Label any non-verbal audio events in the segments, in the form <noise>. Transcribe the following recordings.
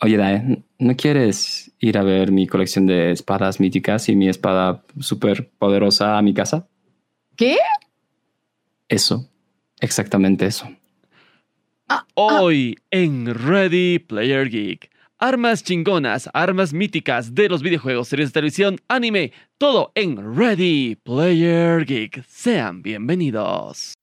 Oye, Dae, ¿no quieres ir a ver mi colección de espadas míticas y mi espada súper poderosa a mi casa? ¿Qué? Eso, exactamente eso. Ah, Hoy en Ready Player Geek. Armas chingonas, armas míticas de los videojuegos, series de televisión, anime, todo en Ready Player Geek. Sean bienvenidos.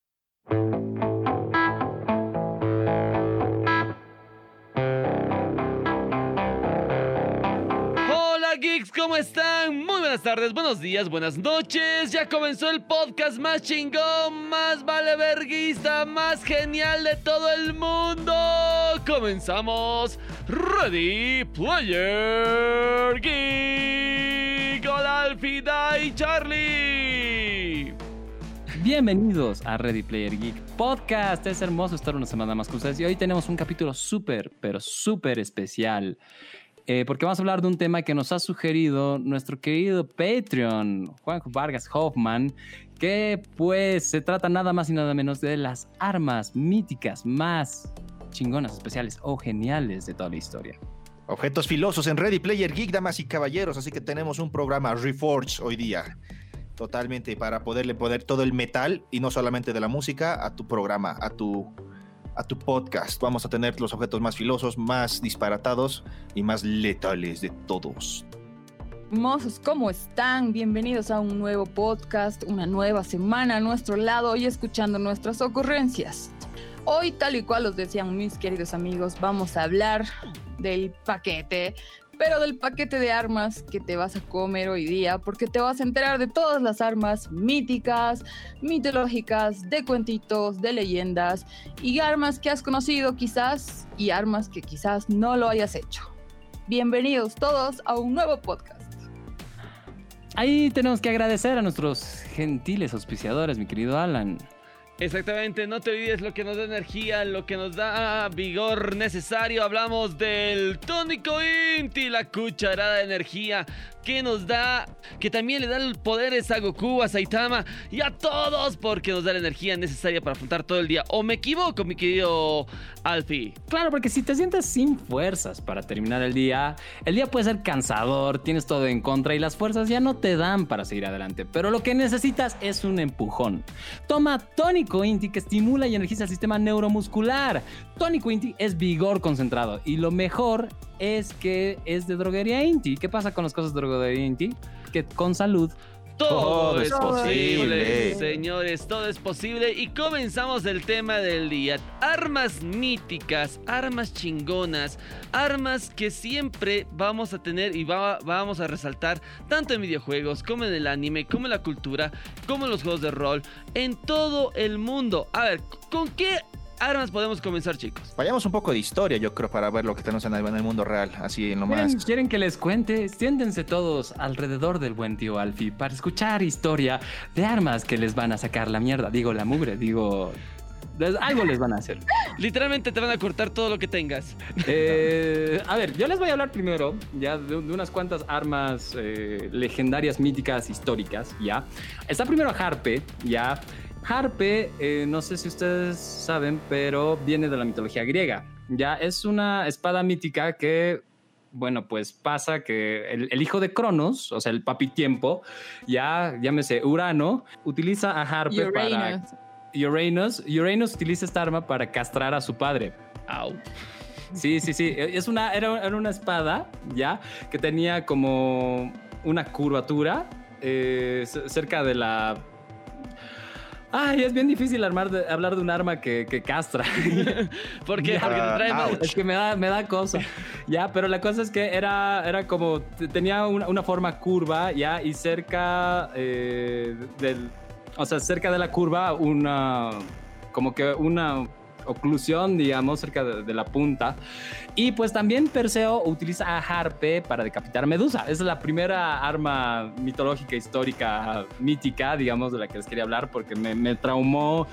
Están? Muy buenas tardes, buenos días, buenas noches. Ya comenzó el podcast más chingón, más valeverguista, más genial de todo el mundo. Comenzamos Ready Player Geek. Hola Alfida y Charlie. Bienvenidos a Ready Player Geek Podcast. Es hermoso estar una semana más con ustedes y hoy tenemos un capítulo súper, pero súper especial. Eh, porque vamos a hablar de un tema que nos ha sugerido nuestro querido Patreon, Juanjo Vargas Hoffman, que pues se trata nada más y nada menos de las armas míticas más chingonas, especiales o geniales de toda la historia. Objetos filosos en Ready Player Geek, damas y caballeros, así que tenemos un programa Reforge hoy día. Totalmente para poderle poner todo el metal y no solamente de la música a tu programa, a tu a tu podcast. Vamos a tener los objetos más filosos, más disparatados y más letales de todos. Mozos, ¿cómo están? Bienvenidos a un nuevo podcast, una nueva semana a nuestro lado y escuchando nuestras ocurrencias. Hoy, tal y cual os decían mis queridos amigos, vamos a hablar del paquete pero del paquete de armas que te vas a comer hoy día, porque te vas a enterar de todas las armas míticas, mitológicas, de cuentitos, de leyendas y armas que has conocido quizás y armas que quizás no lo hayas hecho. Bienvenidos todos a un nuevo podcast. Ahí tenemos que agradecer a nuestros gentiles auspiciadores, mi querido Alan. Exactamente, no te olvides lo que nos da energía, lo que nos da vigor necesario. Hablamos del tónico Inti, la cucharada de energía que nos da, que también le da poderes a Goku, a Saitama y a todos porque nos da la energía necesaria para afrontar todo el día. ¿O me equivoco, mi querido Alfie? Claro, porque si te sientes sin fuerzas para terminar el día, el día puede ser cansador, tienes todo en contra y las fuerzas ya no te dan para seguir adelante. Pero lo que necesitas es un empujón. Toma tónico Inti que estimula y energiza el sistema neuromuscular. Tónico Inti es vigor concentrado y lo mejor es que es de droguería Inti. ¿Qué pasa con las cosas de droguería Inti? Que con salud todo, es posible, señores, todo es posible. Y comenzamos el tema del día. Armas míticas, armas chingonas, armas que siempre vamos a tener y vamos a resaltar tanto en videojuegos como en el anime, como en la cultura, como en los juegos de rol, en todo el mundo. A ver, ¿con qué armas podemos comenzar, chicos? Vayamos un poco de historia, yo creo, para ver lo que tenemos en el, mundo real, así en lo más. ¿Quieren que les cuente? Siéntense todos alrededor del buen tío Alfie para escuchar historia de armas que les van a sacar la mierda. Digo, la mugre, digo. Algo les van a hacer. <laughs> Literalmente te van a cortar todo lo que tengas. <laughs> Eh, a ver, yo les voy a hablar primero ya de, unas cuantas armas eh, legendarias, míticas, históricas, ya. Está primero Harpe, ya. Harpe, eh, no sé si ustedes saben, pero viene de la mitología griega. Ya es una espada mítica que, bueno, pues pasa que el, hijo de Cronos, o sea, el papi tiempo, ya llámese Urano, utiliza a Harpe para. Uranus. Uranus utiliza esta arma para castrar a su padre. Au. Sí, sí, sí. Es una, era, una espada, ya, que tenía como una curvatura eh, cerca de la Ay, es bien difícil armar hablar de un arma que, castra. ¿Por <laughs> qué? Porque te trae mal. Es que me da, me da cosa. ya, pero la cosa es que era, era como. Tenía una, forma curva, ya, y cerca eh, del. O sea, cerca de la curva, una. Como que una oclusión, digamos, cerca de, la punta. Y pues también Perseo utiliza a Harpe para decapitar Medusa. Esa es la primera arma mitológica, histórica, mítica, digamos, de la que les quería hablar, porque me, traumó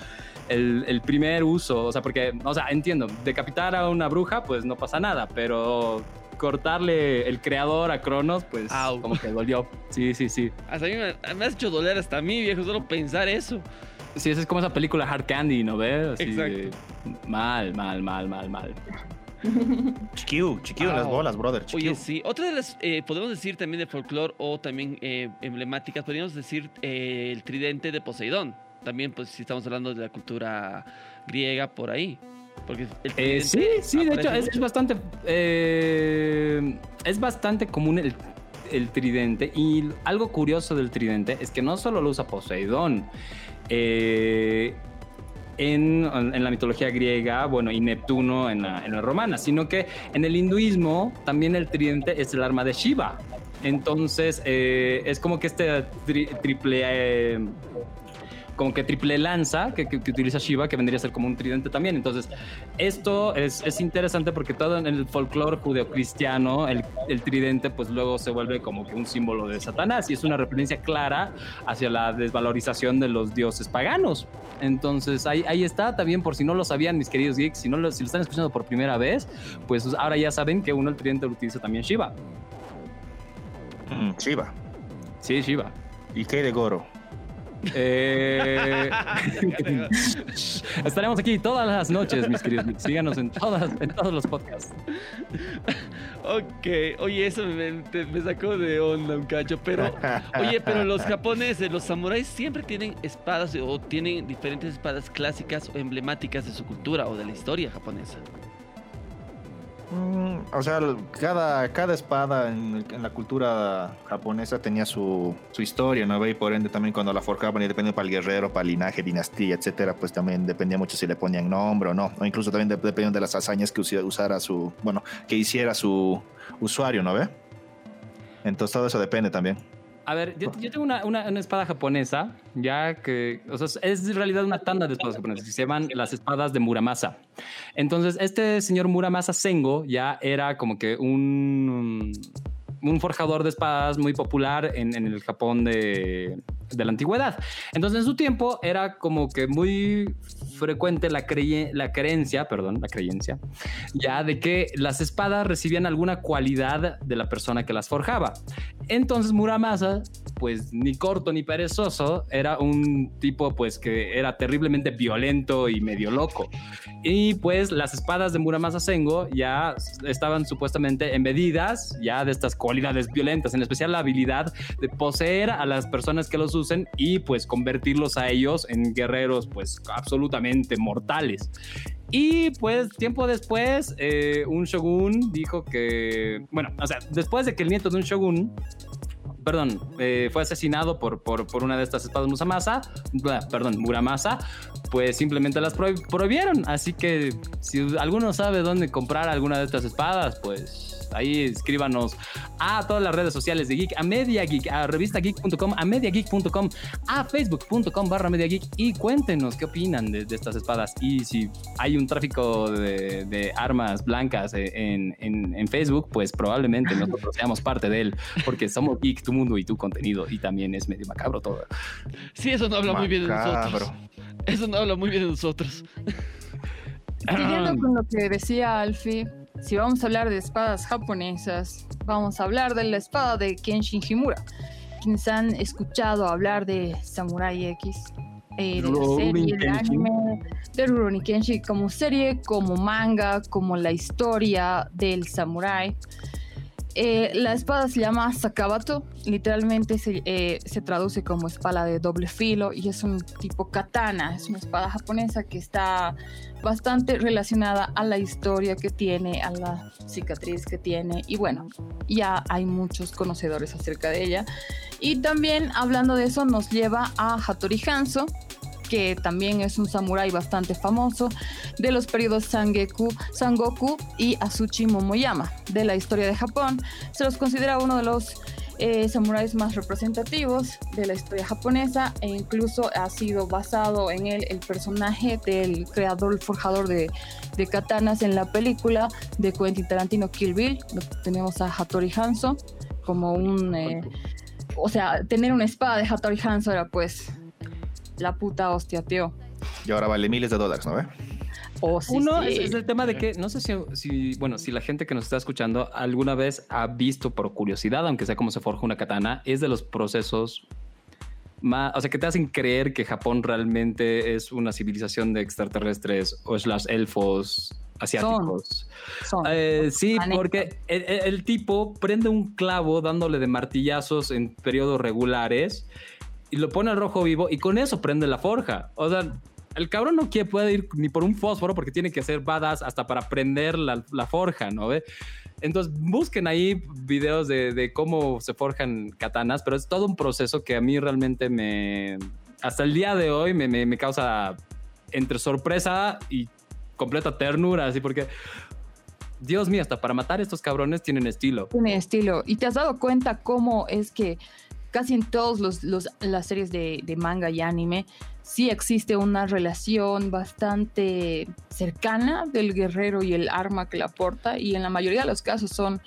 el, primer uso. O sea, porque, o sea, entiendo, decapitar a una bruja, pues no pasa nada, pero cortarle el creador a Cronos, pues como que dolió. Sí, sí, sí. Hasta a mí me, me, has hecho doler hasta a mí, viejo, solo pensar eso. Sí, esa es como esa película Hard Candy, ¿no ves? Exacto. mal, mal, mal, mal, mal. Chiquiu, chiquiu en las bolas, brother. Oye, sí. Otra de las, eh, podemos decir también de folclore o también eh, emblemáticas, podríamos decir eh, el tridente de Poseidón. También, pues, si estamos hablando de la cultura griega, por ahí. Porque el sí, sí, de hecho, es, bastante. es bastante común el, el, tridente. Y algo curioso del tridente es que no solo lo usa Poseidón. Eh en, la mitología griega, bueno, y Neptuno en la, romana, sino que en el hinduismo también el tridente es el arma de Shiva. Entonces, eh, es como que este triple eh, como que triple lanza que, utiliza Shiva, que vendría a ser como un tridente también. Entonces, esto es, es interesante porque todo en el folclore judeocristiano, el, el tridente, pues luego se vuelve como que un símbolo de Satanás y es una referencia clara hacia la desvalorización de los dioses paganos. Entonces, ahí, ahí está también, por si no lo sabían, mis queridos geeks, si, no lo, si lo están escuchando por primera vez, pues ahora ya saben que uno el tridente lo utiliza también Shiva. Mm, Shiva. Sí, Shiva. ¿Y qué de Goro? Eh, <laughs> estaremos aquí todas las noches, mis queridos. Síganos en, todas, en todos los podcasts. Ok, oye, eso me, sacó de onda un cacho. Pero, oye, pero los japoneses, los samuráis siempre tienen espadas o tienen diferentes espadas clásicas o emblemáticas de su cultura o de la historia japonesa. Mm, o sea, cada, cada espada en, la cultura japonesa tenía su, historia, ¿no? Y por ende también cuando la forjaban, y depende para el guerrero, para el linaje, dinastía, etcétera, pues también dependía mucho si le ponían nombre o no. O incluso también dependía de las hazañas que usara su, bueno, que hiciera su usuario, ¿no ve? Entonces todo eso depende también. A ver, yo, tengo una, una, espada japonesa, ya que, o sea, es en realidad una tanda de espadas japonesas, que se llaman las espadas de Muramasa. Entonces, este señor Muramasa Sengo ya era como que un, un forjador de espadas muy popular en, el Japón de, de la antigüedad. Entonces, en su tiempo era como que muy frecuente la, la creencia, perdón, la creencia, ya de que las espadas recibían alguna cualidad de la persona que las forjaba. Entonces Muramasa, pues ni corto ni perezoso, era un tipo pues que era terriblemente violento y medio loco. Y pues las espadas de Muramasa Sengo ya estaban supuestamente embedidas ya de estas cualidades violentas, en especial la habilidad de poseer a las personas que los usen y pues convertirlos a ellos en guerreros pues absolutamente mortales. Y pues tiempo después, eh, un shogun dijo que, bueno, o sea, después de que el nieto de un shogun perdón, eh, fue asesinado por, por, por, una de estas espadas Musamasa, perdón, Muramasa, pues simplemente las prohibieron. Así que si alguno sabe dónde comprar alguna de estas espadas, pues ahí escríbanos a todas las redes sociales de Geek, a Media Geek, a revistageek.com, a mediageek.com, a facebook.com barra Media Geek y cuéntenos qué opinan de, estas espadas y si hay un tráfico de, armas blancas en, en, Facebook, pues probablemente nosotros seamos parte de él, porque somos Geek, tu mundo y tu contenido y también es medio macabro todo. Sí, eso no habla muy bien de nosotros. Eso no habla muy bien de nosotros. <laughs> Siguiendo con lo que decía Alfie, si vamos a hablar de espadas japonesas, vamos a hablar de la espada de Kenshin Himura. Quienes han escuchado hablar de Samurai X, eh, de la serie, de anime, de Rurouni Kenshin como serie, como manga, como la historia del samurai. Eh, la espada se llama Sakabato, literalmente se, eh, se, traduce como espada de doble filo y es un tipo katana, es una espada japonesa que está bastante relacionada a la historia que tiene, a la cicatriz que tiene y bueno, ya hay muchos conocedores acerca de ella. Y también hablando de eso nos lleva a Hattori Hanzo, que también es un samurái bastante famoso de los periodos Sangeku, Sangoku y Asuchi Momoyama de la historia de Japón. Se los considera uno de los eh, samuráis más representativos de la historia japonesa e incluso ha sido basado en él el personaje del creador, el forjador de, de katanas en la película de Quentin Tarantino Kill Bill. Tenemos a Hattori Hanzo como un... Eh, o sea, tener una espada de Hattori Hanzo era pues la puta hostia, tío. Y ahora vale miles de dólares, ¿no ve? Oh, Uno Es, el tema de que no sé si, bueno, si la gente que nos está escuchando alguna vez ha visto por curiosidad, aunque sea cómo se forja una katana, es de los procesos más, o sea, que te hacen creer que Japón realmente es una civilización de extraterrestres o es las elfos asiáticos. Eh, sí, porque el, tipo prende un clavo dándole de martillazos en periodos regulares y lo pone al rojo vivo y con eso prende la forja. O sea, el cabrón no quiere, puede ir ni por un fósforo porque tiene que hacer badass hasta para prender la, forja, ¿no ve? Entonces busquen ahí videos de, cómo se forjan katanas, pero es todo un proceso que a mí realmente me, hasta el día de hoy me, me causa entre sorpresa y completa ternura, así porque Dios mío, hasta para matar estos cabrones tienen estilo. Tienen estilo. ¿Y te has dado cuenta cómo es que casi en todas los, las series de, manga y anime sí existe una relación bastante cercana del guerrero y el arma que la porta y en la mayoría de los casos son,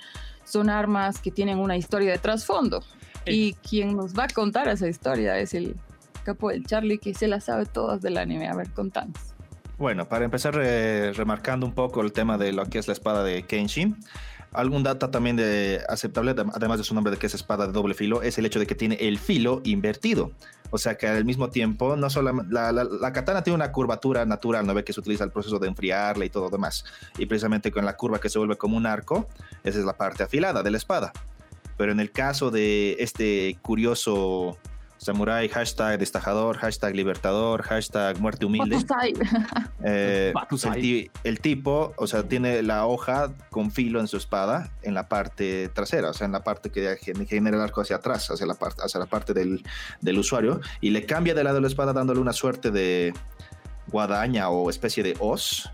son armas que tienen una historia de trasfondo. Y quien nos va a contar esa historia es el capo del Charlie que se la sabe todas del anime. A ver, contanos. Bueno, para empezar remarcando un poco el tema de lo que es la espada de Kenshin, algún dato también de aceptable, además de su nombre de que es espada de doble filo, es el hecho de que tiene el filo invertido. O sea que al mismo tiempo, no solamente la, la, katana tiene una curvatura natural, ¿no ve que se utiliza el proceso de enfriarla y todo demás? Y precisamente con la curva que se vuelve como un arco, esa es la parte afilada de la espada. Pero en el caso de este curioso Samurai, hashtag destajador, hashtag libertador, hashtag muerte humilde. <laughs> Eh, el, tipo, o sea, tiene la hoja con filo en su espada en la parte trasera, o sea, en la parte que genera el arco hacia atrás, hacia la parte, hacia la parte del, del usuario, y le cambia de lado la espada dándole una suerte de guadaña o especie de os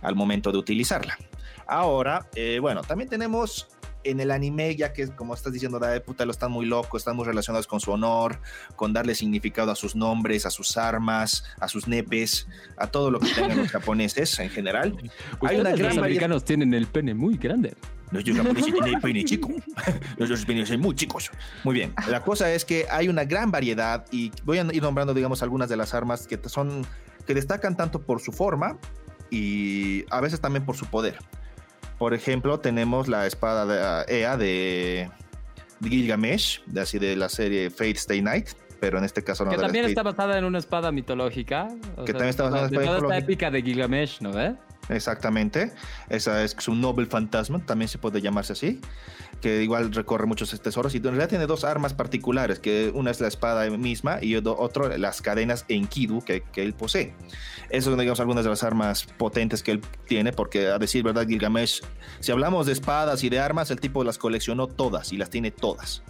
al momento de utilizarla. Ahora, eh, bueno, también tenemos en el anime, ya que como estás diciendo, de puta, lo están muy locos, están muy relacionados con su honor, con darle significado a sus nombres, a sus armas, a sus nepes, a todo lo que tengan los <laughs> japoneses en general. Hay una los americanos tienen el pene muy grande. Los japoneses tienen el pene chico. <laughs> Los penes son muy chicos. Muy bien. La cosa es que hay una gran variedad y voy a ir nombrando, digamos, algunas de las armas que son que destacan tanto por su forma y a veces también por su poder. Por ejemplo, tenemos la espada de EA de, Gilgamesh, de así de la serie Fate Stay Night, pero en este caso no. Que también está basada en una espada mitológica. que también está basada en una espada esta épica de Gilgamesh, ¿no ve? Exactamente. Esa es su Nobel Fantasma, también se puede llamarse así que igual recorre muchos tesoros y en realidad tiene dos armas particulares, que una es la espada misma y otro las cadenas Enkidu que, que él posee. Esas son, digamos, algunas de las armas potentes que él tiene, porque a decir verdad, Gilgamesh, si hablamos de espadas y de armas, el tipo las coleccionó todas y las tiene todas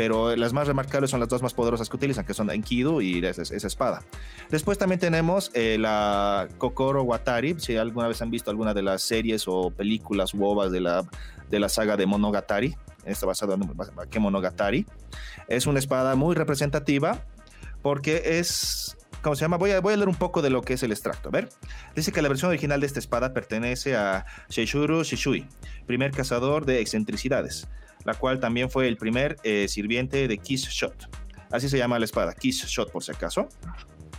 pero las más remarcables son las dos más poderosas que utilizan, que son Enkidu y esa, espada. Después también tenemos eh, la Kokoro Watari, si alguna vez han visto alguna de las series o películas u de la, de la saga de Monogatari, está basada en Monogatari. Es una espada muy representativa porque es ¿cómo se llama? Voy a, voy a leer un poco de lo que es el extracto. A ver, dice que la versión original de esta espada pertenece a Sheishuru Shishui, primer cazador de excentricidades la cual también fue el primer eh, sirviente de Kiss Shot. Así se llama la espada, Kiss Shot por si acaso.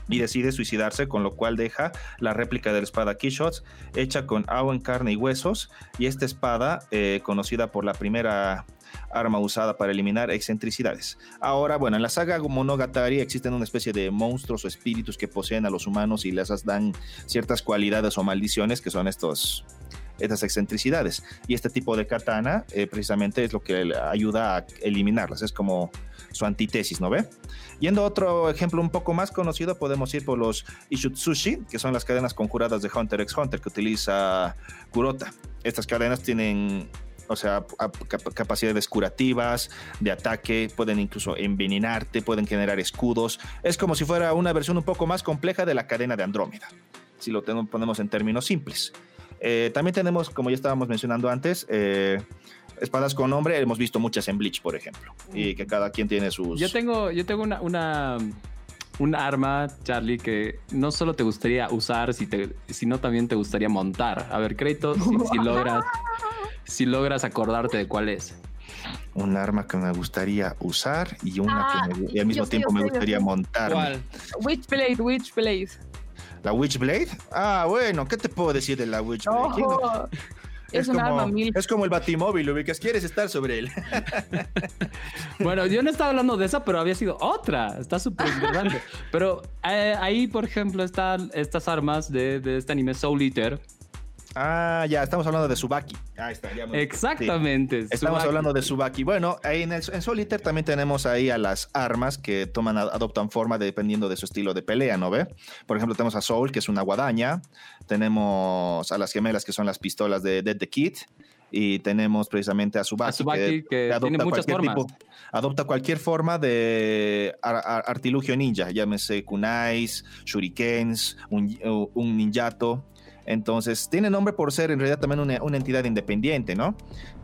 Y decide suicidarse, con lo cual deja la réplica de la espada Shot hecha con agua en carne y huesos. Y esta espada, eh, conocida por la primera arma usada para eliminar excentricidades. Ahora, bueno, en la saga Monogatari existen una especie de monstruos o espíritus que poseen a los humanos y les dan ciertas cualidades o maldiciones que son estos estas excentricidades. Y este tipo de katana eh, precisamente es lo que ayuda a eliminarlas, es como su antítesis, ¿no ve? Yendo a otro ejemplo un poco más conocido, podemos ir por los Ishutsushi, que son las cadenas conjuradas de Hunter x Hunter que utiliza Kurota. Estas cadenas tienen o sea, capacidades curativas, de ataque, pueden incluso envenenarte, pueden generar escudos. Es como si fuera una versión un poco más compleja de la cadena de Andrómeda, si lo ponemos en términos simples. Eh, también tenemos, como ya estábamos mencionando antes, eh, espadas con nombre. Hemos visto muchas en Bleach, por ejemplo, y que cada quien tiene sus. Yo tengo, yo tengo una, una, un arma, Charlie, que no solo te gustaría usar, si te, sino también te gustaría montar. A ver, crédito, si, <laughs> logras, si logras acordarte de cuál es. Un arma que me gustaría usar y una que ah, al mismo tiempo me gustaría montar. ¿Cuál? Witchblade, Witchblade. ¿La Witchblade? Ah, bueno, ¿qué te puedo decir de la Witchblade? <laughs> Es, como, es como el batimóvil, ubicas, quieres estar sobre él. <laughs> bueno, yo no estaba hablando de esa, pero había sido otra. Está súper interesante. <laughs> pero eh, ahí, por ejemplo, están estas armas de, de, este anime Soul Eater, Ah, ya, estamos hablando de Subaki. Ahí está, ya me- Exactamente. Sí. Estamos hablando de Subaki. Bueno, ahí en, el, en también tenemos ahí a las armas que toman, adoptan forma dependiendo de su estilo de pelea, ¿no ve? Por ejemplo, tenemos a Soul, que es una guadaña. Tenemos a las gemelas, que son las pistolas de Dead the Kid. Y tenemos precisamente a Subaki, A que tiene muchas cualquier formas. adopta cualquier forma de ar- ar- artilugio ninja, llámese kunais, shurikens, un, un ninjato. Entonces, tiene nombre por ser en realidad también una, una entidad independiente, ¿no?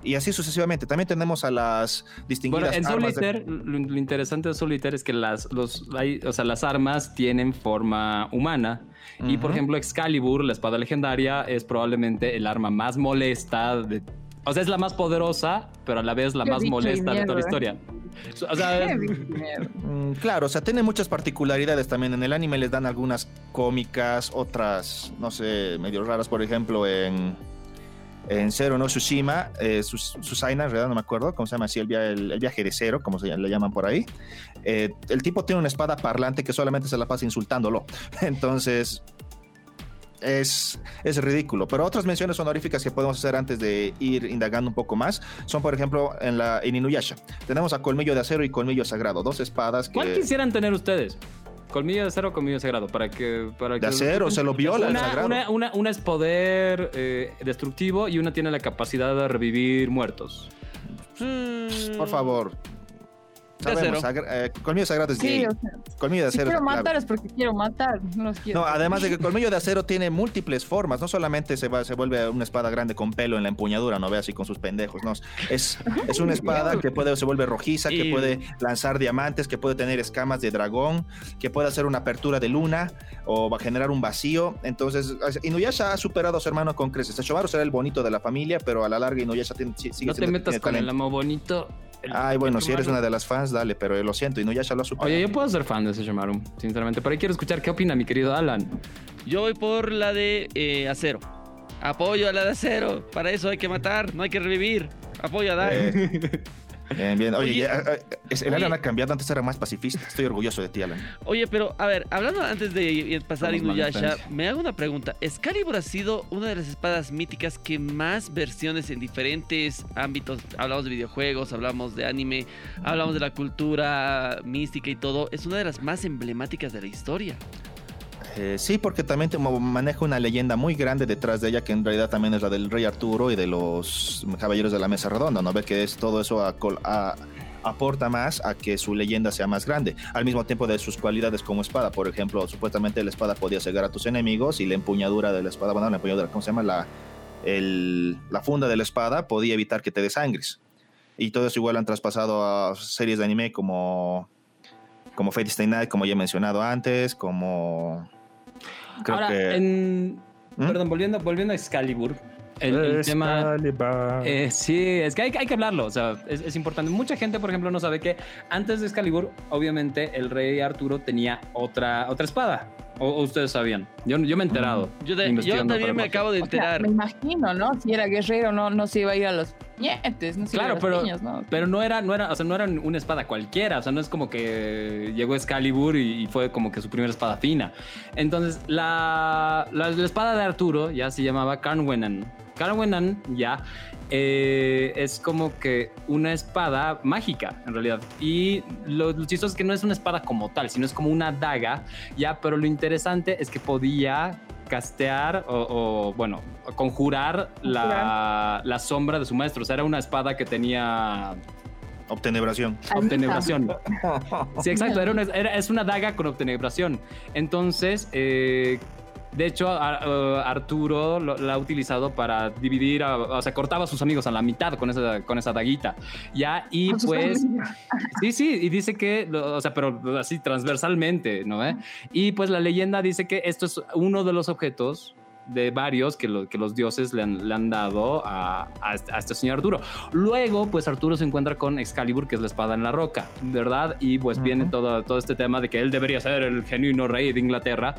Y así sucesivamente. También tenemos a las distinguidas Bueno, en armas de- Solitaire, lo, lo interesante de Solitaire es que las, los, hay- o sea, las armas tienen forma humana. Y por ejemplo, Excalibur, la espada legendaria, es probablemente el arma más molesta de. O sea, es la más poderosa, pero a la vez la Qué más molesta de toda la mierda, historia. O sea. <laughs> Mm, Claro, o sea, tiene muchas particularidades también. En el anime les dan algunas cómicas, otras, no sé, medio raras. Por ejemplo, en, en Zero no Tsushima, eh, Sus- Susaina, en realidad no me acuerdo cómo se llama así, el, via- el- el viaje de Cero, como se le llaman por ahí. Eh, el tipo tiene una espada parlante que solamente se la pasa insultándolo. <laughs> Entonces, es, es ridículo. Pero otras menciones honoríficas que podemos hacer antes de ir indagando un poco más son, por ejemplo, en, la, en Inuyasha. Tenemos a Colmillo de Acero y Colmillo Sagrado, dos espadas que... ¿cuál quisieran tener ustedes? ¿Colmillo de acero o colmillo sagrado? Para que, para De que- acero, se lo viola el Una, sagrado. una, una, una es poder eh, destructivo y una tiene la capacidad de revivir muertos. Mm, Por favor. Sabemos, eh, colmillo sagrado es Sí, gay. o sea, Colmillo de si acero es quiero matar es porque quiero matar. No, los quiero. No, además de que <laughs> colmillo de acero tiene múltiples formas, no solamente se, va, se vuelve una espada grande con pelo en la empuñadura, no ve así con sus pendejos, no, es, es una espada que puede, se vuelve rojiza, que puede lanzar diamantes, que puede tener escamas de dragón, que puede hacer una apertura de luna o va a generar un vacío, entonces Inuyasha ha superado a su hermano con creces, Shomaru será el bonito de la familia, pero a la larga Inuyasha tiene, sigue no te metas con el amo bonito. el- Ay, bueno, el si eres una de las fans, dale, pero lo siento, Inuyasha lo ha superado. Oye, yo puedo ser fan de ese Shamaru, sinceramente. Pero ahí quiero escuchar qué opina mi querido Alan. Yo voy por la de eh, acero. Apoyo a la de acero. Para eso hay que matar, no hay que revivir. Apoyo a Dai. Eh, <laughs> Bien, bien. Oye, Oye, ya, eh, es- el oye. Alan ha cambiado, antes era más pacifista. Estoy orgulloso de ti, Alan. Oye, pero a ver, hablando antes de pasar a Somos mala Inuyasha, me hago una pregunta. ¿Excalibur ha sido una de las espadas míticas que más versiones en diferentes ámbitos? Hablamos de videojuegos, hablamos de anime, hablamos de la cultura mística y todo. Es una de las más emblemáticas de la historia. Eh, sí, porque también te- maneja una leyenda muy grande detrás de ella, que en realidad también es la del rey Arturo y de los caballeros de la mesa redonda, ¿no? Ve que es todo eso aporta más a que su leyenda sea más grande, al mismo tiempo de sus cualidades como espada. Por ejemplo, supuestamente la espada podía cegar a tus enemigos y la empuñadura de la espada, bueno, la empuñadura, ¿cómo se llama? La, la funda de la espada podía evitar que te desangres. Y todo eso igual han traspasado a series de anime como, como Fate Stay Night, como ya he mencionado antes, como... Creo Ahora, que... en... ¿Mm? Perdón, volviendo, volviendo a Excalibur. El, el tema... Eh, sí, es que hay, hay que hablarlo, o sea, es, es importante. Mucha gente, por ejemplo, no sabe que antes de Excalibur, obviamente, el rey Arturo tenía otra, otra espada. O, o ustedes sabían. Yo, yo me he enterado. Yo, de- yo también me acabo de O sea, enterar. me imagino, ¿no? Si era guerrero, no, no se iba a ir a los nietes, no se Claro, iba a ir a pero- los niños, ¿no? Pero no era, no era, o sea, no era una espada cualquiera, o sea, no es como que llegó Excalibur y, y fue como que su primera espada fina. Entonces, la, la, la espada de Arturo ya se llamaba Carnwenan. Carnwenan ya eh, es como que una espada mágica, en realidad. Y lo, lo chistoso es que no es una espada como tal, sino es como una daga, ya, pero lo interesante es que podía castear o, o, bueno, conjurar la, la sombra de su maestro. O sea, era una espada que tenía Obtenebración. obtenebración. <laughs> Sí, exacto. Era una, era- es una daga con obtenebración. Entonces, eh, de hecho, Ar- eh, Arturo la ha utilizado para dividir, o sea, cortaba a sus amigos a la mitad con esa, con esa daguita. Ya, y pues. <laughs> Sí, sí, y dice que, o sea, pero así transversalmente, ¿no? ve? Y pues la leyenda dice que esto es uno de los objetos de varios que, lo- que los dioses le han, le han dado a, a este- a este señor Arturo. Luego, pues Arturo se encuentra con Excalibur, que es la espada en la roca, ¿verdad? Y pues viene Ujú. todo, todo este tema de que él debería ser el genuino rey de Inglaterra.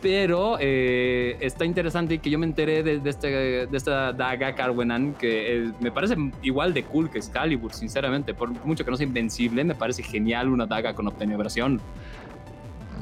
Pero eh, está interesante y que yo me enteré de, de este, de esta daga Carwenan, que eh, me parece igual de cool que Excalibur, sinceramente. Por mucho que no sea invencible, me parece genial una daga con obtenebración.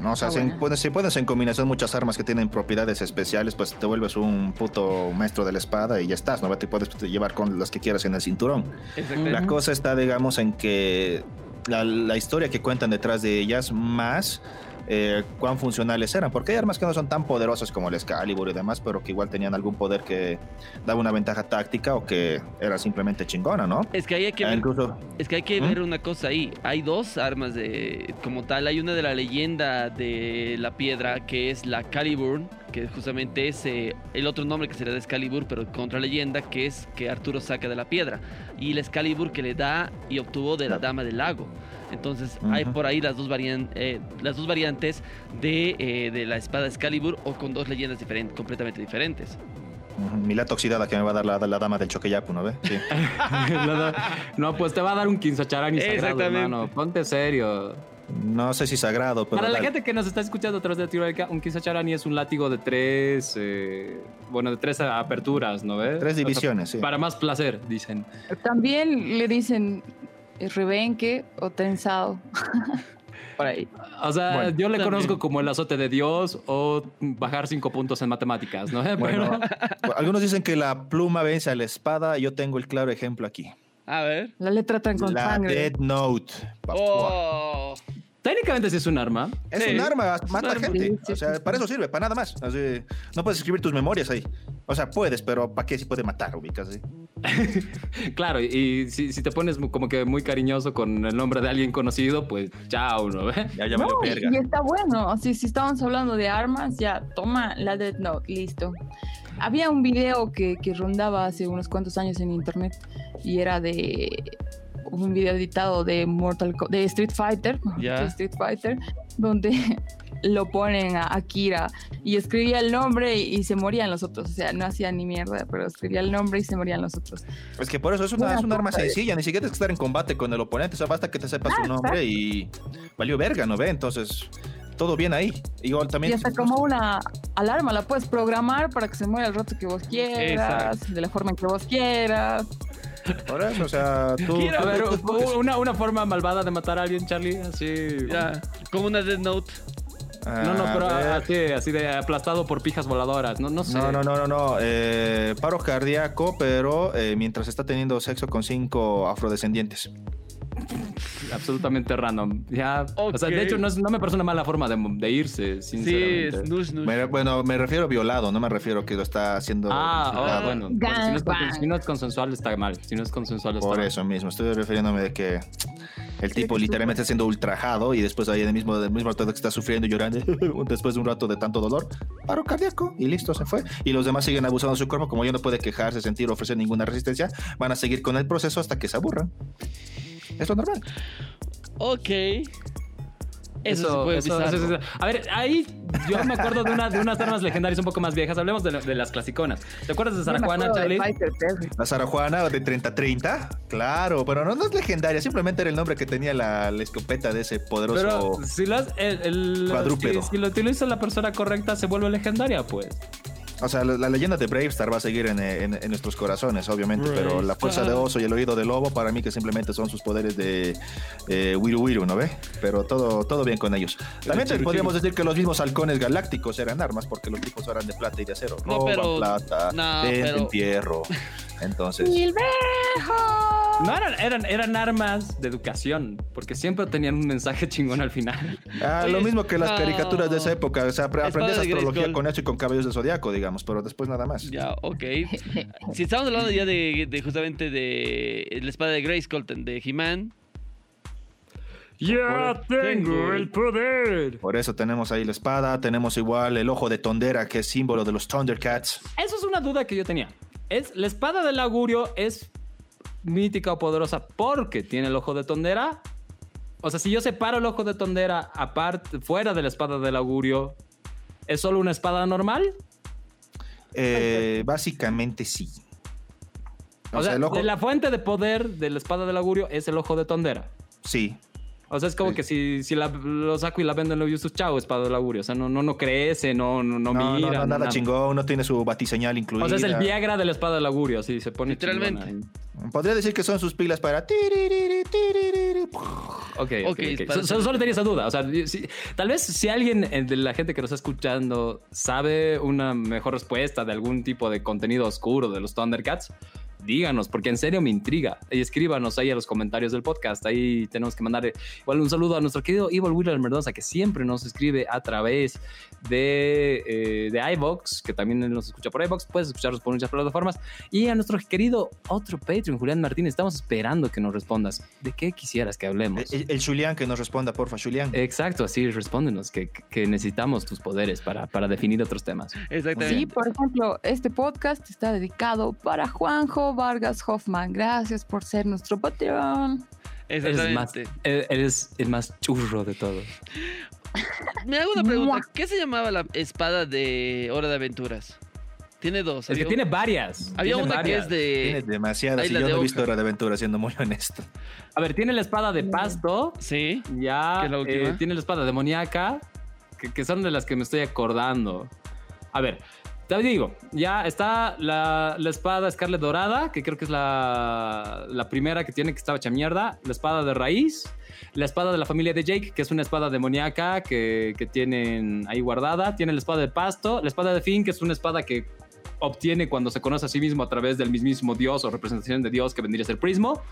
¿no? O sea, Ah, si, bueno. pones, si pones en combinación muchas armas que tienen propiedades especiales, pues te vuelves un puto maestro de la espada y ya estás, ¿no? Te puedes llevar con las que quieras en el cinturón. Exactamente. La cosa está, digamos, en que la, la historia que cuentan detrás de ellas, más eh, cuán funcionales eran, porque hay armas que no son tan poderosas como el Excalibur y demás, pero que igual tenían algún poder que daba una ventaja táctica o que era simplemente chingona, ¿no? Es que hay que Ah, ver, incluso, es que hay que ¿Mm? ver una cosa ahí. Hay dos armas de como tal. Hay una de la leyenda de la piedra que es la Calibur, que justamente es eh, el otro nombre que se le da Excalibur, pero contra leyenda, que es que Arturo saca de la piedra. Y el Excalibur que le da y obtuvo de la Dama del Lago. Entonces hay por ahí las dos, varian- eh, las dos variantes de, eh, de la espada Excalibur o con dos leyendas diferentes, completamente diferentes. ujú, mi lata oxidada que me va a dar la, la dama del choqueyapu, ¿no ve? Sí. <laughs> no, pues te va a dar un quinzacharani sagrado, Exactamente. hermano. Ponte serio. No sé si sagrado, pero... Para la dale. gente que nos está escuchando a través de Teoría, un quinzacharani es un látigo de tres, eh, bueno, de tres aperturas, ¿no ves? Tres O sea, divisiones, sí. Para más placer, dicen. También le dicen eh, rebenque o tensado. <laughs> Por ahí. O sea, Bueno, yo le también. conozco como el azote de Dios o bajar cinco puntos en matemáticas, ¿no? <laughs> Bueno, Pero- algunos dicen que la pluma vence a la espada. Yo tengo el claro ejemplo aquí. A ver. La letra tan con La sangre. Dead Note. Oh. Técnicamente sí es un arma. Es Sí, un arma, mata un arma. gente. O sea, para eso sirve, para nada más. Así, no puedes escribir tus memorias ahí. O sea, puedes, pero ¿para qué si puede matar, ubicas? sí? <laughs> Claro, y, si, si te pones como que muy cariñoso con el nombre de alguien conocido, pues chao, ¿no? <laughs> Ya, ya No, valió y, verga. y está bueno. Así, si estábamos hablando de armas, ya toma la Death Note, listo. Había un video que, que rondaba hace unos cuantos años en internet y era de un video editado de Mortal Co- de Street Fighter, <laughs> de Street Fighter, donde <laughs> lo ponen a Akira y escribía el nombre y, y se morían los otros. O sea, no hacía ni mierda, pero escribía el nombre y se morían los otros. Es que por eso es una, Una es un arma sencilla, ni siquiera tienes que estar en combate con el oponente, o sea, basta que te sepas Ah, su nombre y valió verga, ¿no ve? Entonces, todo bien ahí. Igual Y también. hasta como una alarma la puedes programar para que se muera el rato que vos quieras, de la forma en que vos quieras. Por eso, o sea, tú. Quiero ver, una, una forma malvada de matar a alguien, Charlie, así. Ya. Como una Death Note. No, no, pero así, así de aplastado por pijas voladoras. No, no sé. No, no, no, no, no. Eh, paro cardíaco, pero eh, mientras está teniendo sexo con cinco afrodescendientes. <laughs> Absolutamente random. Ya. O sea, de hecho, no, es- no me parece una mala forma de, de irse, Sí, sinceramente. snoosh, snoosh. Me- bueno, me refiero violado, no me refiero que lo está haciendo. Ah, oh, bueno. Si, no es, si no es consensual, está mal. Si no es consensual, está Por mal. eso mismo, estoy refiriéndome de que el tipo literalmente está siendo ultrajado y después ahí en el mismo, del mismo rato que está sufriendo y llorando, <laughs> después de un rato de tanto dolor, paro cardíaco y listo, se fue. Y los demás siguen abusando de su cuerpo, como ya no puede quejarse, sentir o ofrecer ninguna resistencia, van a seguir con el proceso hasta que se aburran. Es lo normal. Ok. Eso, se puede eso- eso- eso- A ver, ahí yo me acuerdo de, una- de unas armas legendarias un poco más viejas. Hablemos de, de las clasiconas. ¿Te acuerdas de Sarajuana, Charlie? La Sarajuana de 30-30, claro, pero no, no es legendaria, simplemente era el nombre que tenía la, la escopeta de ese poderoso. Pero si lo, has- el, el- Cuadrúpedo. si, si lo utiliza la persona correcta, se vuelve legendaria, pues. O sea, la, la leyenda de Bravestar va a seguir en, en- en nuestros corazones, obviamente, pero la fuerza de oso y el oído de lobo para mí que simplemente son sus poderes de eh, Wiru Wiru, ¿no ve? Pero todo, todo bien con ellos. También chiru, podríamos decir que los mismos halcones galácticos eran armas porque los tipos eran de plata y de acero. No, Roban pero- plata, no, venden pero-. <laughs> Entonces, ¡Silvejo! No eran, eran, eran armas de educación, porque siempre tenían un mensaje <laughs> chingón al final. ah, lo mismo que las no. caricaturas de esa época. O sea, apre- Espada aprendes de astrología con eso y con cabellos de zodiaco, digamos, pero después nada más. Ya, ok. <laughs> Si estamos hablando ya de, de justamente de la espada de Grayskull de He-Man. ¡Ya tengo el poder! Por eso tenemos ahí la espada, tenemos igual el ojo de Tondera, que es símbolo de los Thundercats. Eso es una duda que yo tenía. Es, la espada del augurio es mítica o poderosa porque tiene el ojo de tondera. O sea, si yo separo el ojo de tondera aparte, fuera de la espada del augurio, ¿es solo una espada normal? Eh, básicamente sí. O, sea, el ojo, de la fuente de poder de la espada del augurio es el ojo de tondera. sí. O sea, es como Sí. que si, si la, lo saco y la vendo en los usos, chao, espada del augurio. O sea, no, no, no crece, no, no, no, No, mira. no, no, nada nada. chingón, no tiene su batiseñal incluida. O sea, es el Viagra de la espada del augurio, así se pone Literalmente. chingona. Podría decir que son sus pilas para. tiririri, tiririri, Ok, ok. Solo, tenía esa duda. O sea, tal vez si alguien de la gente que nos está escuchando sabe una mejor respuesta de algún tipo de contenido oscuro de los Thundercats, díganos, porque en serio me intriga. Y escríbanos ahí a los comentarios del podcast. Ahí tenemos que mandar igual un saludo a nuestro querido Evil Wheeler Mendoza, que siempre nos escribe a través de, eh, de iVox, que también nos escucha por iVox. Puedes escucharnos por muchas plataformas. Y a nuestro querido otro Patreon, Julián Martínez, estamos esperando que nos respondas. ¿De qué quisieras que hablemos? El, Julián que nos responda, porfa, Julián. Exacto, así respóndenos, que, que necesitamos tus poderes para, para definir otros temas. Exactamente. Sí, por ejemplo, este podcast está dedicado para Juanjo Vargas Hoffman. Gracias por ser nuestro Patreon. Eres más, eres el más churro de todos. <laughs> Me hago una pregunta. ¿Qué se llamaba la espada de Hora de Aventuras? Tiene dos. Es que tiene varias. Había una que es de. Tiene demasiadas. Y yo no he visto Hora de Aventuras, siendo muy honesto. A ver, tiene la espada de pasto. Sí. Ya. Eh, tiene la espada demoníaca. Que, que son de las que me estoy acordando. A ver, te digo, ya está la, espada Scarlet Dorada, que creo que es la, primera que tiene que estaba hecha mierda. La espada de raíz. La espada de la familia de Jake, que es una espada demoníaca que, que tienen ahí guardada. Tiene la espada de pasto. La espada de Finn, que es una espada que obtiene cuando se conoce a sí mismo a través del mismísimo Dios o representación de Dios que vendría a ser Prismo,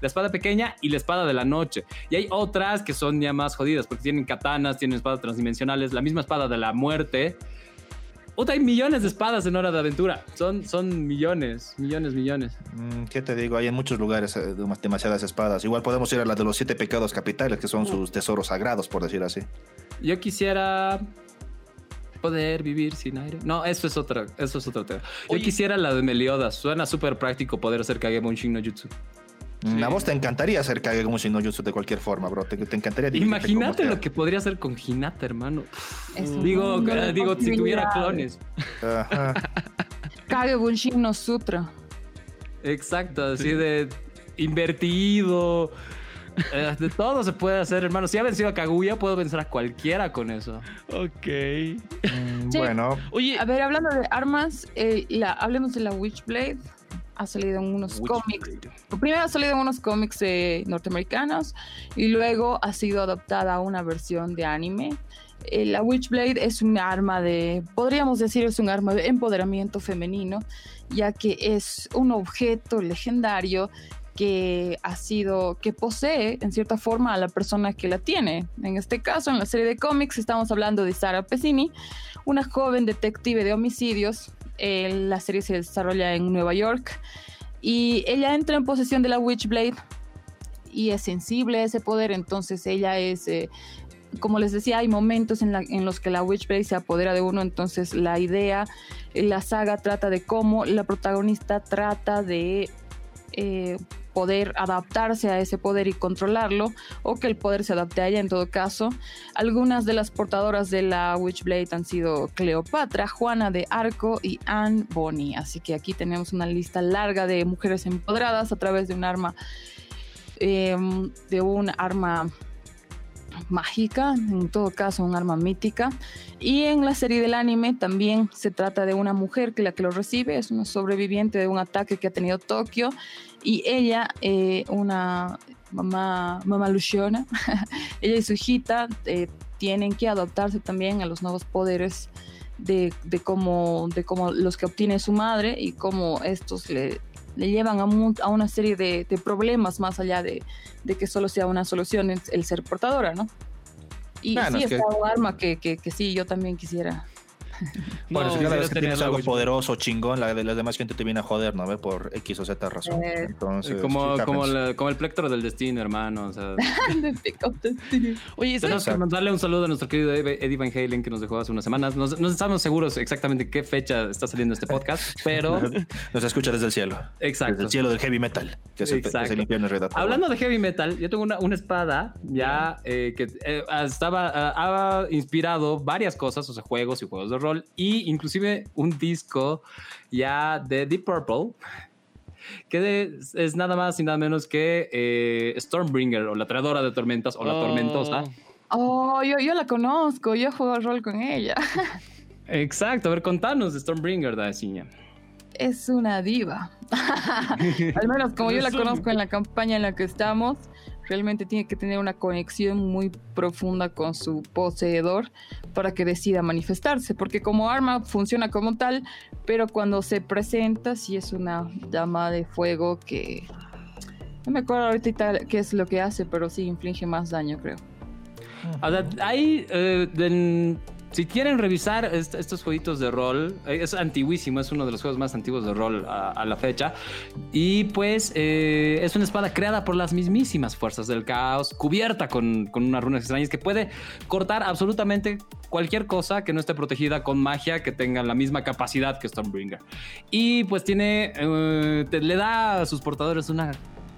la espada pequeña y la espada de la noche. Y hay otras que son ya más jodidas porque tienen katanas, tienen espadas transdimensionales, la misma espada de la muerte Otra, hay millones de espadas en Hora de Aventura. Son, son millones, millones, millones. Mm, ¿Qué te digo? Hay en muchos lugares eh, demasiadas espadas. Igual podemos ir a la de los siete pecados capitales, que son sus tesoros sagrados, por decir así. Yo quisiera poder vivir sin aire. No, eso es otra, eso es otro tema. Yo quisiera la de Meliodas. Suena súper práctico poder hacer Kagemon Shin no Jutsu. A vos te encantaría hacer Kage como si no Jutsu de cualquier forma, bro. Te, encantaría. Imagínate lo que podría hacer con Hinata, hermano. digo, digo si tuviera clones. Kage <laughs> Bunshin no Sutra. Exacto, así de invertido. Eh, de todo se puede hacer, hermano. Si ha vencido a Kaguya, puedo vencer a cualquiera con eso. Ok. Mm, bueno. Oye. A ver, hablando de armas, eh, la, hablemos de la Witchblade ha salido en unos cómics. Primero ha salido en unos cómics eh, norteamericanos y luego ha sido adaptada a una versión de anime. Eh, la Witchblade es un arma de, podríamos decir, es un arma de empoderamiento femenino, ya que es un objeto legendario que ha sido, que posee en cierta forma a la persona que la tiene. En este caso, en la serie de cómics, estamos hablando de Sara Pesini, una joven detective de homicidios la serie se desarrolla en Nueva York y ella entra en posesión de la Witchblade y es sensible a ese poder, entonces ella es, eh, como les decía, hay momentos en, en, los que la Witchblade se apodera de uno, entonces la idea, la saga trata de cómo la protagonista trata de eh, poder adaptarse a ese poder y controlarlo, o que el poder se adapte a ella en todo caso. Algunas de las portadoras de la Witchblade han sido Cleopatra, Juana de Arco y Anne Bonny. Así que aquí tenemos una lista larga de mujeres empoderadas a través de un arma, em, de un arma mágica, en todo caso un arma mítica. Y en la serie del anime también se trata de una mujer que la que lo recibe es una sobreviviente de un ataque que ha tenido Tokio y ella, eh, una mamá, mamá Luciana, <laughs> ella y su hijita eh, tienen que adaptarse también a los nuevos poderes de, de, cómo, de cómo los que obtiene su madre y cómo estos le, le llevan a, a una serie de, de, problemas más allá de, de, que solo sea una solución el, ser portadora, ¿no? Y sí, es, un arma que, que, que sí, yo también quisiera bueno, si cada vez que tienes algo poderoso, chingón, la de las demás gente te viene a joder, ¿no? Por X o Z razón. Eh, Entonces, como, como, como, el plectro del destino, hermano. O sea. <laughs> Oye, tenemos que mandarle un saludo a nuestro querido Eddie Van Halen que nos dejó hace unas semanas. No, estamos seguros exactamente qué fecha está saliendo este podcast, <laughs> pero. nos escucha desde el cielo. Exacto. Desde el cielo del heavy metal, que es el, infierno Hablando de heavy metal, yo tengo una, una espada ya eh, que eh, estaba, ha inspirado varias cosas, o sea, juegos y juegos de rol y inclusive un disco ya de Deep Purple que es nada más y nada menos que eh, Stormbringer o la traidora de tormentas o la oh. tormentosa. Oh, yo, yo la conozco, yo juego rol con ella. <laughs> Exacto, a ver, contanos de Stormbringer, Daciña. Es una diva. <laughs> Al menos como <laughs> yo la conozco en la campaña en la que estamos, Realmente tiene que tener una conexión muy profunda con su poseedor para que decida manifestarse, porque como arma funciona como tal, pero cuando se presenta sí es una llama de fuego que... No me acuerdo ahorita qué es lo que hace, pero sí inflige más daño, creo. Sea, hay eh, si quieren revisar est- estos jueguitos de rol, eh, es antiguísimo, es uno de los juegos más antiguos de rol a, la fecha. Y pues eh, es una espada creada por las mismísimas fuerzas del caos, cubierta con, con unas runas extrañas que puede cortar absolutamente cualquier cosa que no esté protegida con magia que tenga la misma capacidad que Stormbringer. Y pues tiene, eh, le da a sus portadores una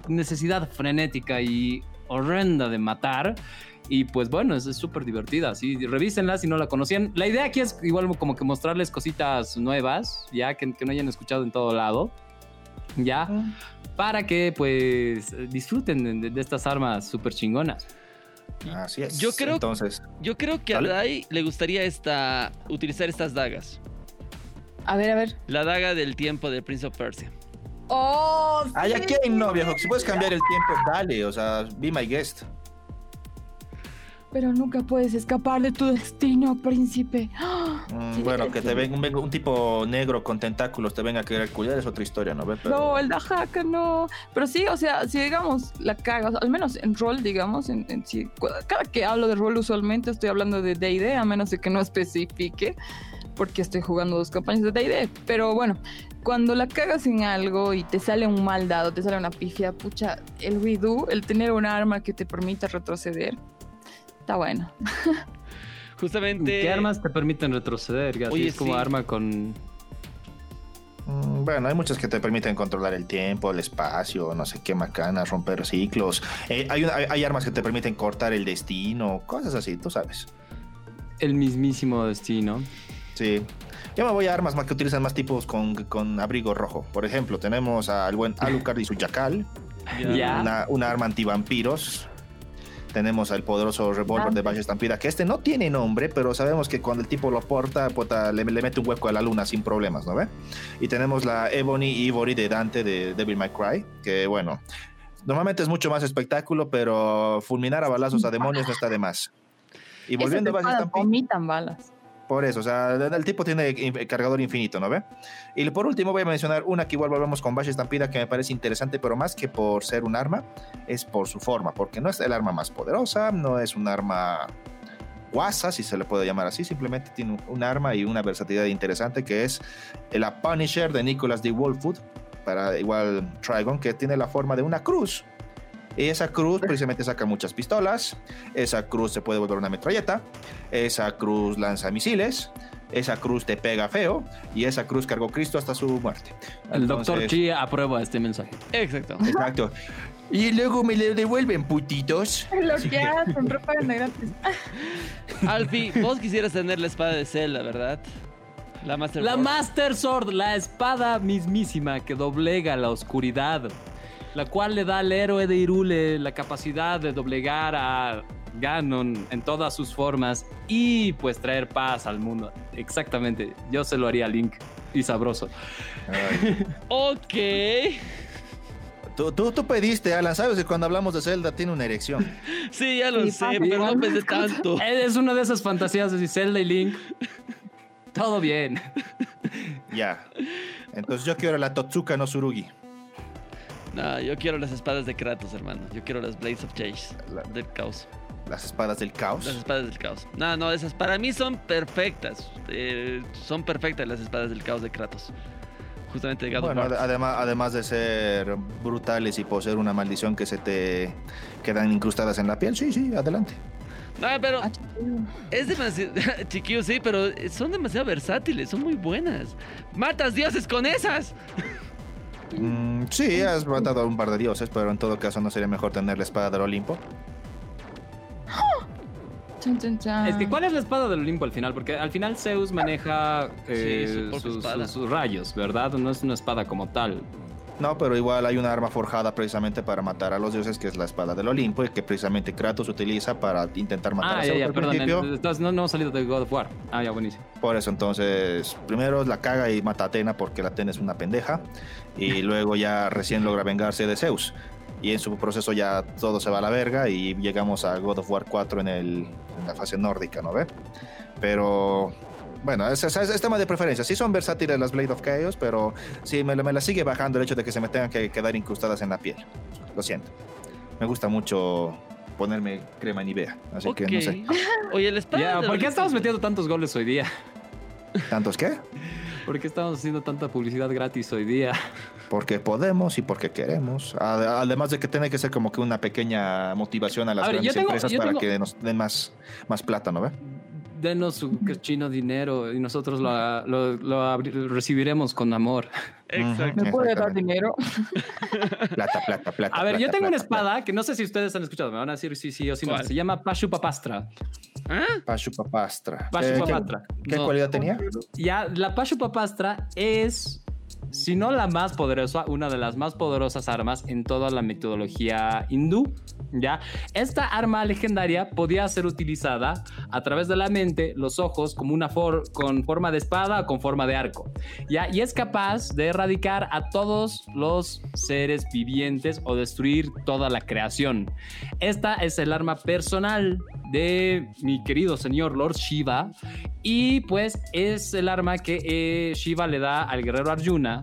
necesidad frenética y horrenda de matar. Y pues bueno, es súper divertida. Así, revísenla si no la conocían. La idea aquí es igual como que mostrarles cositas nuevas, ya que, que no hayan escuchado en todo lado. Ya, para que pues disfruten de, de estas armas súper chingonas. Así es. Yo creo- Entonces, Yo creo que a Dai le gustaría esta, utilizar estas dagas. A ver, a ver. La daga del tiempo de Prince of Persia. ¡Oh! ay, sí! aquí hay no, viejo. Si puedes cambiar el tiempo, dale. O sea, be my guest. Pero nunca puedes escapar de tu destino, príncipe. Mm, bueno, que te venga un, tipo negro con tentáculos te venga a querer culiar es otra historia, ¿no? Pero- No, el Dajaka no. Pero sí, o sea, si digamos la cagas, al menos en rol, digamos, en, cada que hablo de rol usualmente estoy hablando de D&D, a menos de que no especifique, porque estoy jugando dos campañas de D&D. Pero bueno, cuando la cagas en algo y te sale un mal dado, te sale una pifia, pucha, el redo, el tener un arma que te permita retroceder, está bueno. <laughs> Justamente. ¿Qué armas te permiten retroceder? Oye, es como sí. arma con... Mm, Bueno, hay muchas que te permiten controlar el tiempo, el espacio, no sé qué macanas, romper ciclos. Eh, hay, una- hay- hay armas que te permiten cortar el destino, cosas así, tú sabes. el mismísimo destino. Sí. Yo me voy a armas más que utilizan más tipos con, con abrigo rojo. Por ejemplo, tenemos al buen <laughs> Alucard y su Chacal, Ya. una, una arma antivampiros. Tenemos al poderoso revólver de Valle Estampida, que este no tiene nombre, pero sabemos que cuando el tipo lo porta, puta, le, le mete un hueco a la luna sin problemas, ¿no ve? Y tenemos la Ebony Ivory de Dante de Devil May Cry, que bueno, normalmente es mucho más espectáculo, pero fulminar a balazos a demonios no está de más. Y volviendo a Valle vomitan balas. Por eso, o sea, el, tipo tiene in- cargador infinito, ¿no ve? Y por último voy a mencionar una que igual volvemos con Bash Estampida que me parece interesante, pero más que por ser un arma, es por su forma, porque no es el arma más poderosa, no es un arma guasa, si se le puede llamar así, simplemente tiene un, un arma y una versatilidad interesante que es la Punisher de Nicholas D. Wolfwood, para igual Trigon, que tiene la forma de una cruz. Y esa cruz precisamente saca muchas pistolas, esa cruz se puede volver una metralleta, esa cruz lanza misiles, esa cruz te pega feo y esa cruz cargó Cristo hasta su muerte. El doctor Chi aprueba este mensaje. Exacto. Exacto. Y luego me le devuelven putitos. Lo que hacen, propaganda gratis. <laughs> Alfie, vos quisieras tener la espada de Zelda, ¿verdad? La Master La. Master Sword, la espada mismísima que doblega la oscuridad, la cual le da al héroe de Irule la capacidad de doblegar a Ganon en todas sus formas y pues traer paz al mundo. Exactamente, yo se lo haría a Link y sabroso. <laughs> Ok. Tú, tú, tú pediste, Alan, sabes que cuando hablamos de Zelda tiene una erección. <laughs> Sí, ya lo Sí, sé, papi, pero no pensé tanto. Es una de esas fantasías de Zelda y Link. Todo bien. Ya. Entonces yo quiero la Totsuka no Surugi. No, yo quiero las espadas de Kratos, hermano. Yo quiero las Blades of Change. La- Del caos. Las espadas del caos. Las espadas del caos. No, no, esas para mí son perfectas. Eh, son perfectas las espadas del caos de Kratos. Justamente de God Bueno, además, además de ser brutales y poseer una maldición que se te quedan incrustadas en la piel, sí, sí, adelante. No, pero Ah, es demasiado. <laughs> Chiquillo, sí, pero son demasiado versátiles. Son muy buenas. ¡Matas dioses con esas! <laughs> Mm, sí, has matado a un par de dioses, pero en todo caso no sería mejor tener la espada del Olimpo. Chan. Es que, ¿cuál es la espada del Olimpo al final? Porque al final Zeus maneja eh, Sí, su propia sus, espada. sus- sus rayos, ¿verdad? No es una espada como tal. No, pero igual hay una arma forjada precisamente para matar a los dioses, que es la espada del Olimpo, y que precisamente Kratos utiliza para intentar matar a Ah, ya, Zeus ya, al perdón. principio. Entonces no, no salido de God of War. Ah, ya, buenísimo. Por eso entonces, primero la caga y mata a Atena porque la Atena es una pendeja, y <laughs> luego ya recién logra vengarse de Zeus. y en su proceso ya todo se va a la verga y llegamos a God of War 4 en, el, en la fase nórdica, ¿no ve? Pero bueno, es, es, es, tema de preferencia. Sí son versátiles las Blade of Chaos, pero sí me, me la sigue bajando el hecho de que se me tengan que quedar incrustadas en la piel. Lo siento. Me gusta mucho ponerme crema Nivea, así okay. que no sé. <laughs> Oye, el espada yeah, ¿Por qué estamos metiendo tantos goles hoy día? ¿Tantos qué? ¿Por qué estamos haciendo tanta publicidad gratis hoy día? Porque podemos y porque queremos. Además de que tiene que ser como que una pequeña motivación a las a ver, grandes tengo, empresas para tengo... que nos den más, más plata, ¿no ve? Denos su chino dinero y nosotros lo, lo, lo recibiremos con amor. Exacto. ¿Me puede dar dinero? Plata, plata, plata. A ver, plata, yo tengo plata, una espada que no sé si ustedes han escuchado, me van a decir sí, sí o sí. No. Se llama Pashupapastra. ¿Ah? Pashupapastra. Pashupapastra. ¿Qué, qué no. cualidad tenía? Ya, la Pashupapastra es si no la más poderosa, una de las más poderosas armas en toda la mitología hindú. ¿ya? Esta arma legendaria podía ser utilizada a través de la mente, los ojos, como una for con forma de espada o con forma de arco. ¿ya? Y es capaz de erradicar a todos los seres vivientes o destruir toda la creación. Esta es el arma personal de mi querido señor Lord Shiva y pues es el arma que eh, Shiva le da al guerrero Arjuna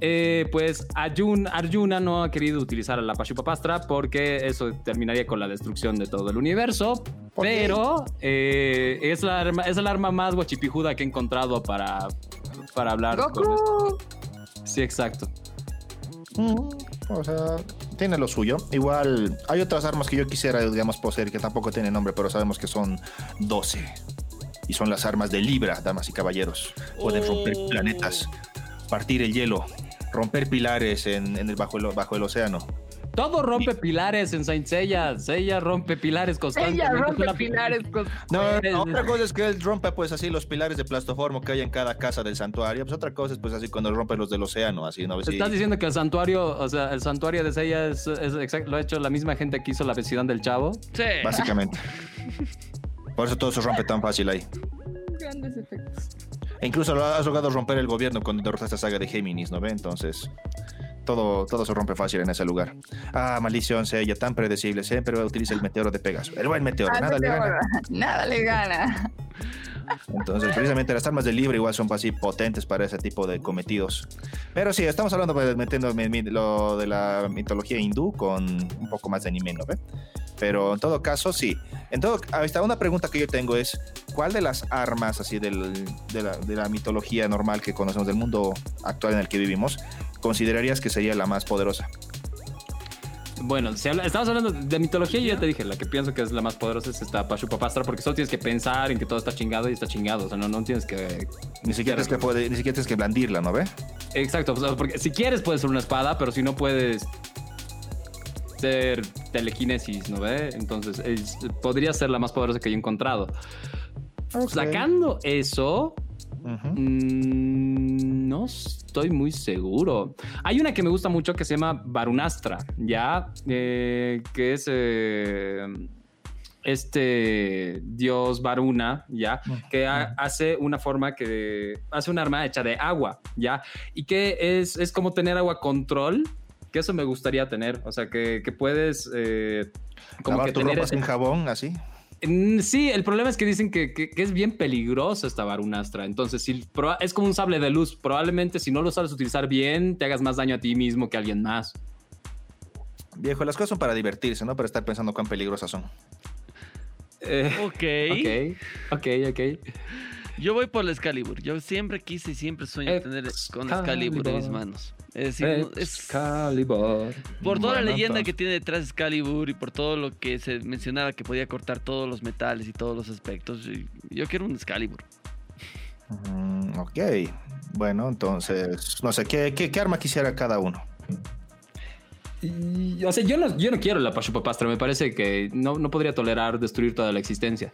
eh, pues Arjun, Arjuna no ha querido utilizar a la Pashupapastra porque eso terminaría con la destrucción de todo el universo. Pero eh, es, la arma, es el arma más guachipijuda que he encontrado para, para hablar Goku. con esto. Sí, exacto. Mm, o sea, tiene lo suyo. Igual hay otras armas que yo quisiera, digamos, poseer que tampoco tienen nombre, pero sabemos que son 12. Y son las armas de Libra, damas y caballeros. Pueden romper Oh. planetas, partir el hielo, romper pilares en, en el, bajo, el, bajo el océano. Todo rompe pilares en Saint Seiya. Seiya rompe pilares constantemente. Ella rompe pilares con... No, no, otra cosa es que él rompe pues así los pilares de plastoformo que hay en cada casa del santuario. Pues otra cosa es pues así cuando rompe los del océano, así, ¿no? Sí. Estás diciendo que el santuario, o sea, el santuario de Seiya es, es exact- lo ha hecho la misma gente que hizo la vecindad del chavo. Sí. Básicamente. <laughs> Por eso todo se rompe tan fácil ahí. Grandes efectos. E incluso lo has logrado romper el gobierno cuando derrotaste a Saga de Géminis, ¿no ve? Entonces, todo, todo se rompe fácil en ese lugar. Ah, maldición, ella tan predecible. Siempre utiliza el meteoro de Pegaso. El buen meteoro, Ah, nada no le te gana. <laughs> Nada le gana. Entonces, precisamente las armas del libre igual son así potentes para ese tipo de cometidos. Pero sí, estamos hablando pues, metiendo lo de la mitología hindú con un poco más de anime, ¿no ve? Pero en todo caso, sí. En todo, ahorita una pregunta que yo tengo es, ¿cuál de las armas así del- de, la, de la mitología normal que conocemos del mundo actual en el que vivimos, considerarías que sería la más poderosa? Bueno, si habla- estamos hablando de mitología, yo ya te dije, la que pienso que es la más poderosa es esta Pashupapastra, porque solo tienes que pensar en que todo está chingado y está chingado. O sea, no, no tienes que. Ni siquiera, tienes que puede- ni siquiera tienes que blandirla, ¿no ve? Exacto, o sea, porque si quieres puedes ser una espada, pero si no puedes ser telequinesis, ¿no ve? Entonces, es- podría ser la más poderosa que yo he encontrado. Sacando eso, Mm, no estoy muy seguro. Hay una que me gusta mucho que se llama Varunastra, ¿ya? Eh, que es eh, este dios Varuna, ¿ya? Que ha- hace una forma que hace un arma hecha de agua, ¿ya? Y que es, es como tener agua control, que eso me gustaría tener. O sea, que, que puedes... eh, como Lavar que tu tener ropa sin jabón, así. Mm, Sí, el problema es que dicen que, que- que es bien peligrosa esta varunastra. Entonces, si, es como un sable de luz. Probablemente si no lo sabes utilizar bien, te hagas más daño a ti mismo que a alguien más. Viejo, las cosas son para divertirse, ¿no? Para estar pensando cuán peligrosas son. Eh, Ok. ok, ok, ok. Yo voy por la Excalibur. Yo siempre quise y siempre sueño tener con Excalibur en mis manos. Es decir, Excalibur. por toda la leyenda que tiene detrás Excalibur y por todo lo que se mencionaba que podía cortar todos los metales y todos los aspectos. Yo quiero un Excalibur. Mm, ok. Bueno, entonces, no sé, ¿qué, qué, qué arma quisiera cada uno? Y, o sea, yo no, yo no quiero la Pashupapastra. Me parece que no, no podría tolerar destruir toda la existencia.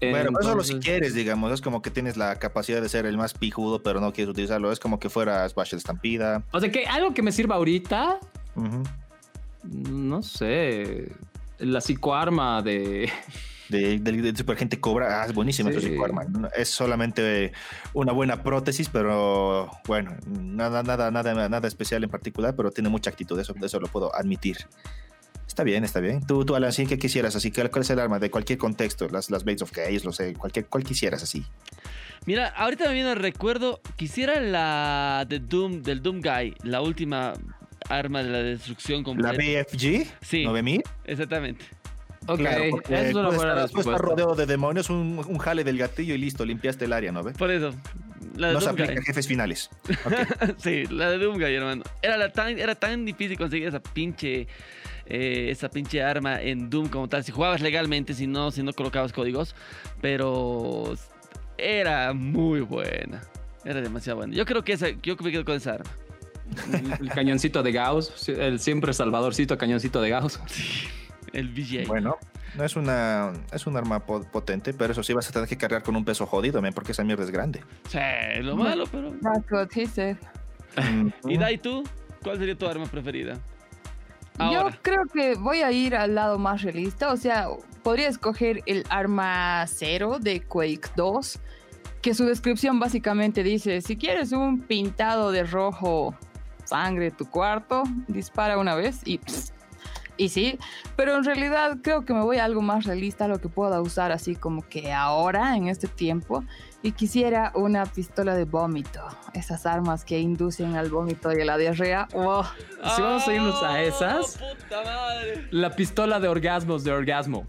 Bueno, pero solo si Entonces- quieres, digamos, es como que tienes la capacidad de ser el más pijudo, pero no quieres utilizarlo. Es como que fueras Bash de Estampida. O sea, que algo que me sirva ahorita, no sé, la psicoarma de... <laughs> De, de, de Super Gente Cobra, ah, es buenísimo Sí. psicoarma. Es solamente una buena prótesis, pero bueno, nada, nada, nada, nada especial en particular, pero tiene mucha actitud, eso, eso lo puedo admitir. Está bien, está bien. Tú, tú Alan, ¿sí? ¿qué quisieras así? ¿Cuál es el arma de cualquier contexto? Las, las Blades of Chaos, lo sé, cualquier, cuál quisieras así. Mira, ahorita me viene el recuerdo, quisiera la de Doom, del Doom Guy, la última arma de la destrucción completa. ¿La BFG? Sí. ¿9000? Exactamente. Ok, Claro, es una tú buena respuesta. rodeado de demonios, un, un jale del gatillo y listo, limpiaste el área, ¿no ve? Por eso. La de No Doom aplica a jefes finales. <laughs> sí, la de Doom Guy, hermano. Era, la tan, era tan difícil conseguir esa pinche. Eh, esa pinche arma en Doom como tal. Si jugabas legalmente, si no, si no colocabas códigos. Pero era muy buena. Era demasiado buena. Yo creo que esa, yo me quedo con esa arma. El cañoncito de Gauss, el siempre salvadorcito cañoncito de Gauss. El VGA. Bueno, no es una es un arma po- potente, pero eso sí vas a tener que cargar con un peso jodido, men, porque esa mierda es grande. Sí, lo malo, pero. That's what he said. ¿Y Dai tú? ¿Cuál sería tu arma preferida? Yo creo que voy a ir al lado más realista, o sea, podría escoger el arma cero de Quake 2, que su descripción básicamente dice, si quieres un pintado de rojo sangre tu cuarto, dispara una vez y... pss. Y sí, pero en realidad creo que me voy a algo más realista, lo que pueda usar así como que ahora, en este tiempo, y quisiera una pistola de vómito, esas armas que inducen al vómito y a la diarrea. ¡Oh! Si vamos a irnos a ¡Oh, esas. puta madre! La pistola de orgasmos de orgasmo.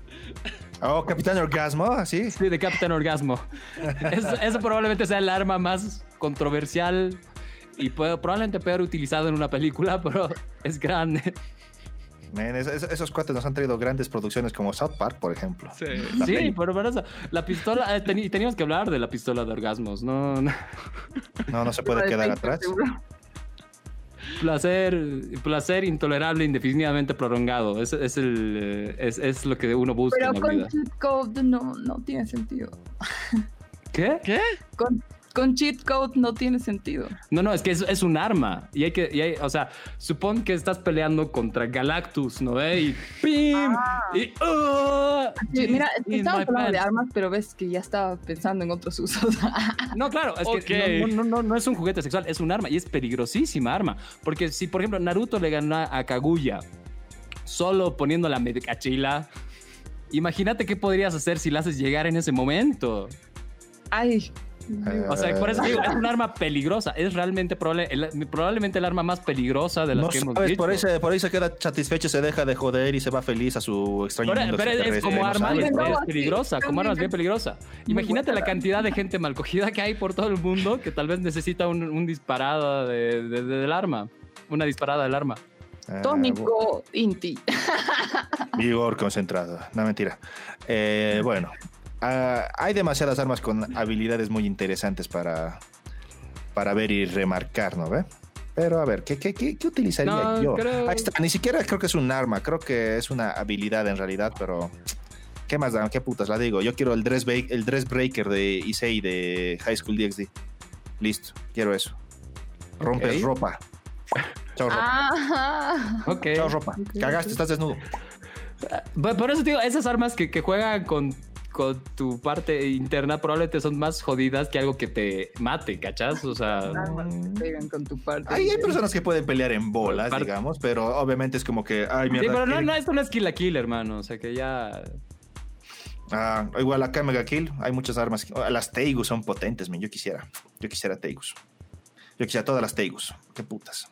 Oh, Capitán Orgasmo, así. Sí, de Captain Orgasmo. Eso, eso probablemente sea el arma más controversial y puede- probablemente peor utilizado en una película, <laughs> pero es grande. Esos cuates nos han traído grandes producciones como South Park, por ejemplo. Sí. Sí, pero eso, la pistola, eh, teníamos que hablar de la pistola de orgasmos, no, no. <laughs> No, no se puede quedar atrás. Placer, placer intolerable, indefinidamente prolongado. Es, es, el, eh, es, es lo que uno busca Pero en la con vida. cheat code no, no tiene sentido. ¿Qué? ¿Qué? Con, con cheat code no tiene sentido. No, no, es que es, es un arma. Y hay que, y hay- o sea, supón que estás peleando contra Galactus, ¿no ve? Y ¡pim! Y ¡ah! Sí, mira, es que In estamos my hablando de armas, pero ves que ya estaba pensando en otros usos. <laughs> No, claro, es que no, no, no, no es un juguete sexual, es un arma y es peligrosísima arma. Porque si, por ejemplo, Naruto le ganó a Kaguya solo poniendo la medicachila, imagínate qué podrías hacer si la haces llegar en ese momento. Ay. O sea, por eso digo, es un arma peligrosa. Es realmente probable, el- probablemente el arma más peligrosa de las No que hemos sabes, visto. por ahí, se, por ahí se queda satisfecho, se deja de joder y se va feliz a su extraño Pero, mundo pero es como no arma, es, No, es peligrosa, como arma es bien peligrosa. Imagínate la- cantidad de gente mal cogida que hay por todo el mundo que tal vez necesita un, un disparada de- de- de- del arma. Una disparada del arma. Ah, Tónico Inti. <laughs> Vigor concentrado. No, mentira. Eh, bueno, ah, hay demasiadas armas con habilidades muy interesantes para, para ver y remarcar, ¿no ve? Pero a ver, ¿qué, qué, qué, qué utilizaría No, yo? creo- Ahí está, ni siquiera creo que es un arma, creo que es una habilidad en realidad, pero ¿qué más da? ¿Qué putas la digo? Yo quiero el dress, el dress breaker de Issei de High School DxD. Listo, quiero eso. Rompes Ok. ropa. Chao ropa. Ah. Ok. Chao ropa. Cagaste, estás desnudo. Por eso digo, esas armas que, que juegan con, con tu parte interna probablemente son más jodidas que algo que te mate, ¿cachas? O sea, pegan con tu parte. Hay, hay personas que pueden pelear en bolas, digamos, pero obviamente es como que, ay, sí, mierda. pero no, no, esto no es kill a kill, hermano. O sea que ya. Ah, igual acá en Mega Kill hay muchas armas. Las Teigus son potentes, men. Yo quisiera. Yo quisiera Teigus. Yo quisiera todas las Teigus. Qué putas.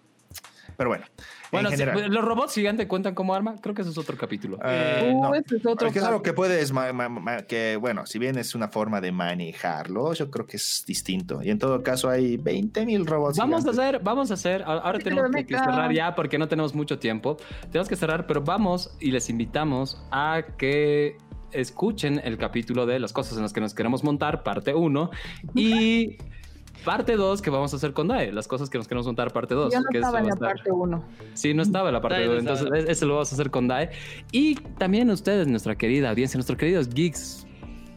Pero bueno, Bueno, en general. los robots gigantes cuentan como arma. Creo que eso es otro capítulo. eh, Uh, no. ese es otro que es algo que puedes, ma- ma- ma- que bueno, si bien es una forma de manejarlo, yo creo que es distinto. Y en todo caso hay 20 mil robots. Vamos a hacer, vamos a hacer, ahora Sí, tenemos que, cerrar ya porque no tenemos mucho tiempo. Tenemos que cerrar, pero vamos y les invitamos a que escuchen el capítulo de las cosas en las que nos queremos montar, parte 1, y <laughs> parte 2 que vamos a hacer con Dae, las cosas que nos queremos montar, parte 2. Yo no que eso estaba en la estar- parte 1. Sí, no estaba en la parte Dae no 2, entonces e- ese lo vamos a hacer con Dae. Y también ustedes, nuestra querida audiencia, nuestros queridos geeks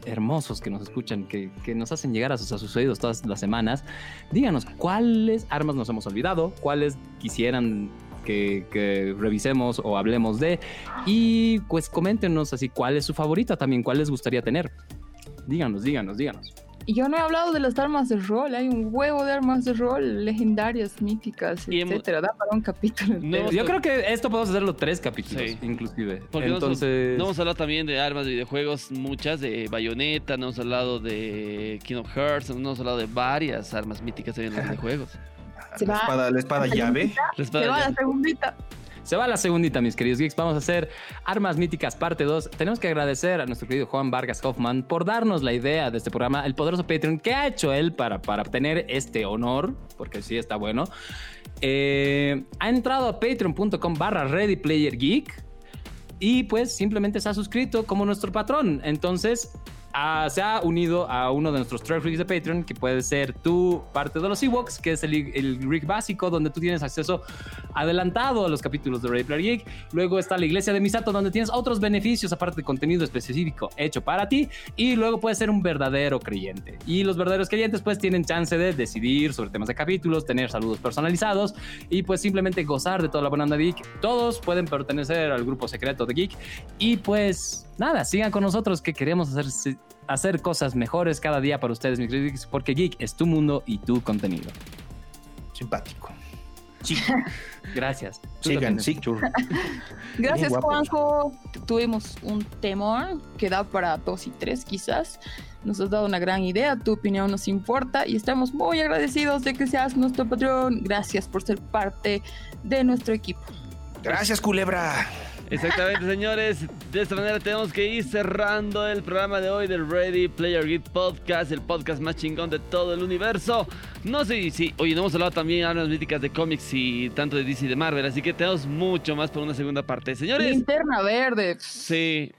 hermosos que nos escuchan, que, que nos hacen llegar a sus, a sus oídos todas las semanas, díganos cuáles armas nos hemos olvidado, cuáles quisieran que, que revisemos o hablemos de, y pues coméntenos así cuál es su favorita también, cuál les gustaría tener. Díganos, díganos, díganos. Y yo no he hablado de las armas de rol, hay un huevo de armas de rol legendarias, míticas, Y hemos- etcétera. Da para un capítulo. No. Yo creo que esto podemos hacerlo tres capítulos, Sí. inclusive. Porque Entonces, no hemos hablado también de armas de videojuegos, muchas, de Bayonetta, no hemos hablado de Kingdom Hearts, no hemos hablado de varias armas míticas en los <laughs> videojuegos. Se La va. espada, la espada llave. La espada Se va ya- la segundita. Se va la segundita, mis queridos geeks. Vamos a hacer Armas Míticas parte 2. Tenemos que agradecer a nuestro querido Juan Vargas Hoffman por darnos la idea de este programa, el poderoso Patreon que ha hecho él para, para obtener este honor, porque sí está bueno. Eh, ha entrado a patreon.com barra y pues simplemente se ha suscrito como nuestro patrón. Entonces ah, se ha unido a uno de nuestros tres rigs de Patreon, que puede ser tu parte de los Ewoks, que es el, el rig básico, donde tú tienes acceso adelantado a los capítulos de Ready Player Geek. Luego está la iglesia de Misato, donde tienes otros beneficios, aparte de contenido específico hecho para ti. Y luego puedes ser un verdadero creyente. Y los verdaderos creyentes, pues tienen chance de decidir sobre temas de capítulos, tener saludos personalizados y pues simplemente gozar de toda la buena onda Geek. Todos pueden pertenecer al grupo secreto de Geek. Y pues nada, sigan con nosotros que queremos hacer, hacer cosas mejores cada día para ustedes, mis porque Geek es tu mundo y tu contenido. Simpático. <laughs> Gracias. Sigan, también, sí. <laughs> Gracias. Juanjo. Tuvimos un temor que da para dos y tres, quizás. Nos has dado una gran idea, tu opinión nos importa y estamos muy agradecidos de que seas nuestro patrón. Gracias por ser parte de nuestro equipo. Gracias, culebra. Exactamente, señores. De esta manera tenemos que ir cerrando el programa de hoy del Ready Player Geek Podcast, el podcast más chingón de todo el universo. No sé si, oye, no hemos hablado también de armas míticas de cómics y tanto de DC y de Marvel, así que tenemos mucho más para una segunda parte. Señores, Linterna verde. sí.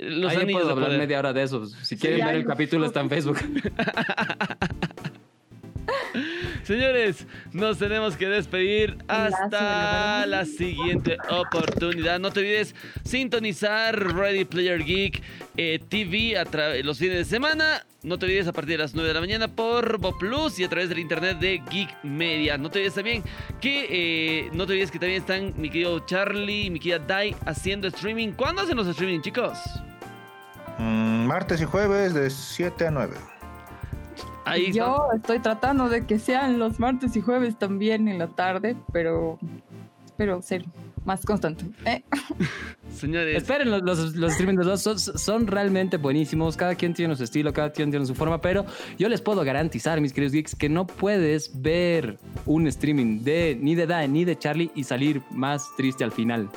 Los Ahí anillos puedo hablar poder. media hora de eso. Si quieren ver el capítulo está en Facebook. <laughs> <laughs> <laughs> Señores, nos tenemos que despedir hasta la siguiente oportunidad. No te olvides sintonizar Ready Player Geek eh, TV a los fines de semana. No te olvides a partir de las 9 de la mañana por Bo Plus y a través del internet de Geek Media. No te olvides también que eh, no te olvides que también están mi querido Charlie y mi querida Dai haciendo streaming. ¿Cuándo hacen los streaming, chicos? Mm, martes y jueves de 7 a 9. Ahí está. Yo estoy tratando de que sean los martes y jueves también en la tarde, pero espero ser más constante. Eh, <laughs> Señores. Esperen, los, los, los streaming de los dos son, son realmente buenísimos. Cada quien tiene su estilo, cada quien tiene su forma. Pero yo les puedo garantizar, mis queridos geeks, que no puedes ver un streaming de ni de Dae ni de Charlie y salir más triste al final.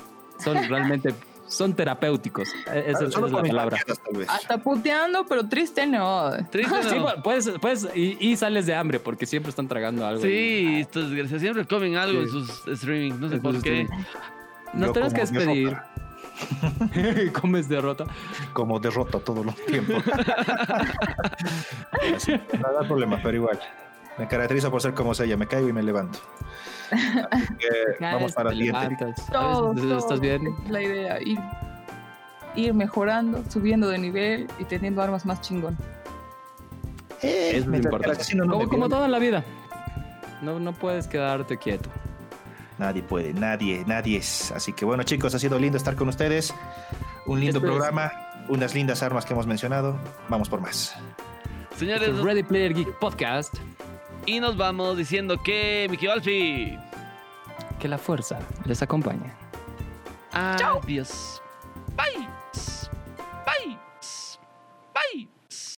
Son <laughs> realmente son terapéuticos. Eh, Esa, es la palabra. mis tal vez. hasta puteando, pero triste no. Triste, <laughs> ¿no? pu- puedes, puedes y, y sales de hambre porque siempre están tragando algo. Sí, estos desgraciados siempre comen algo Sí. en sus streaming, no sé por qué. Yo tenemos que despedir. <laughs> Comes derrota. Como derrota todo el tiempo. Así, <laughs> no da problema, pero igual. Me caracterizo por ser como ella. Me caigo y me levanto. Así que <laughs> vamos para el Te siguiente. ¿Estás bien? Es la idea, ir, ir mejorando, subiendo de nivel y teniendo armas más chingón. Eh, es el importante. no como, como en la vida. No, no puedes quedarte quieto. Nadie puede, nadie, nadie es. Así que bueno, chicos, ha sido lindo estar con ustedes. Un lindo Esto es- programa, unas lindas armas que hemos mencionado. Vamos por más. Señores, Este Ready Player Geek Podcast. Y nos vamos diciendo que, Miki Balfi. Que la fuerza les acompañe. Adiós. Bye. Bye.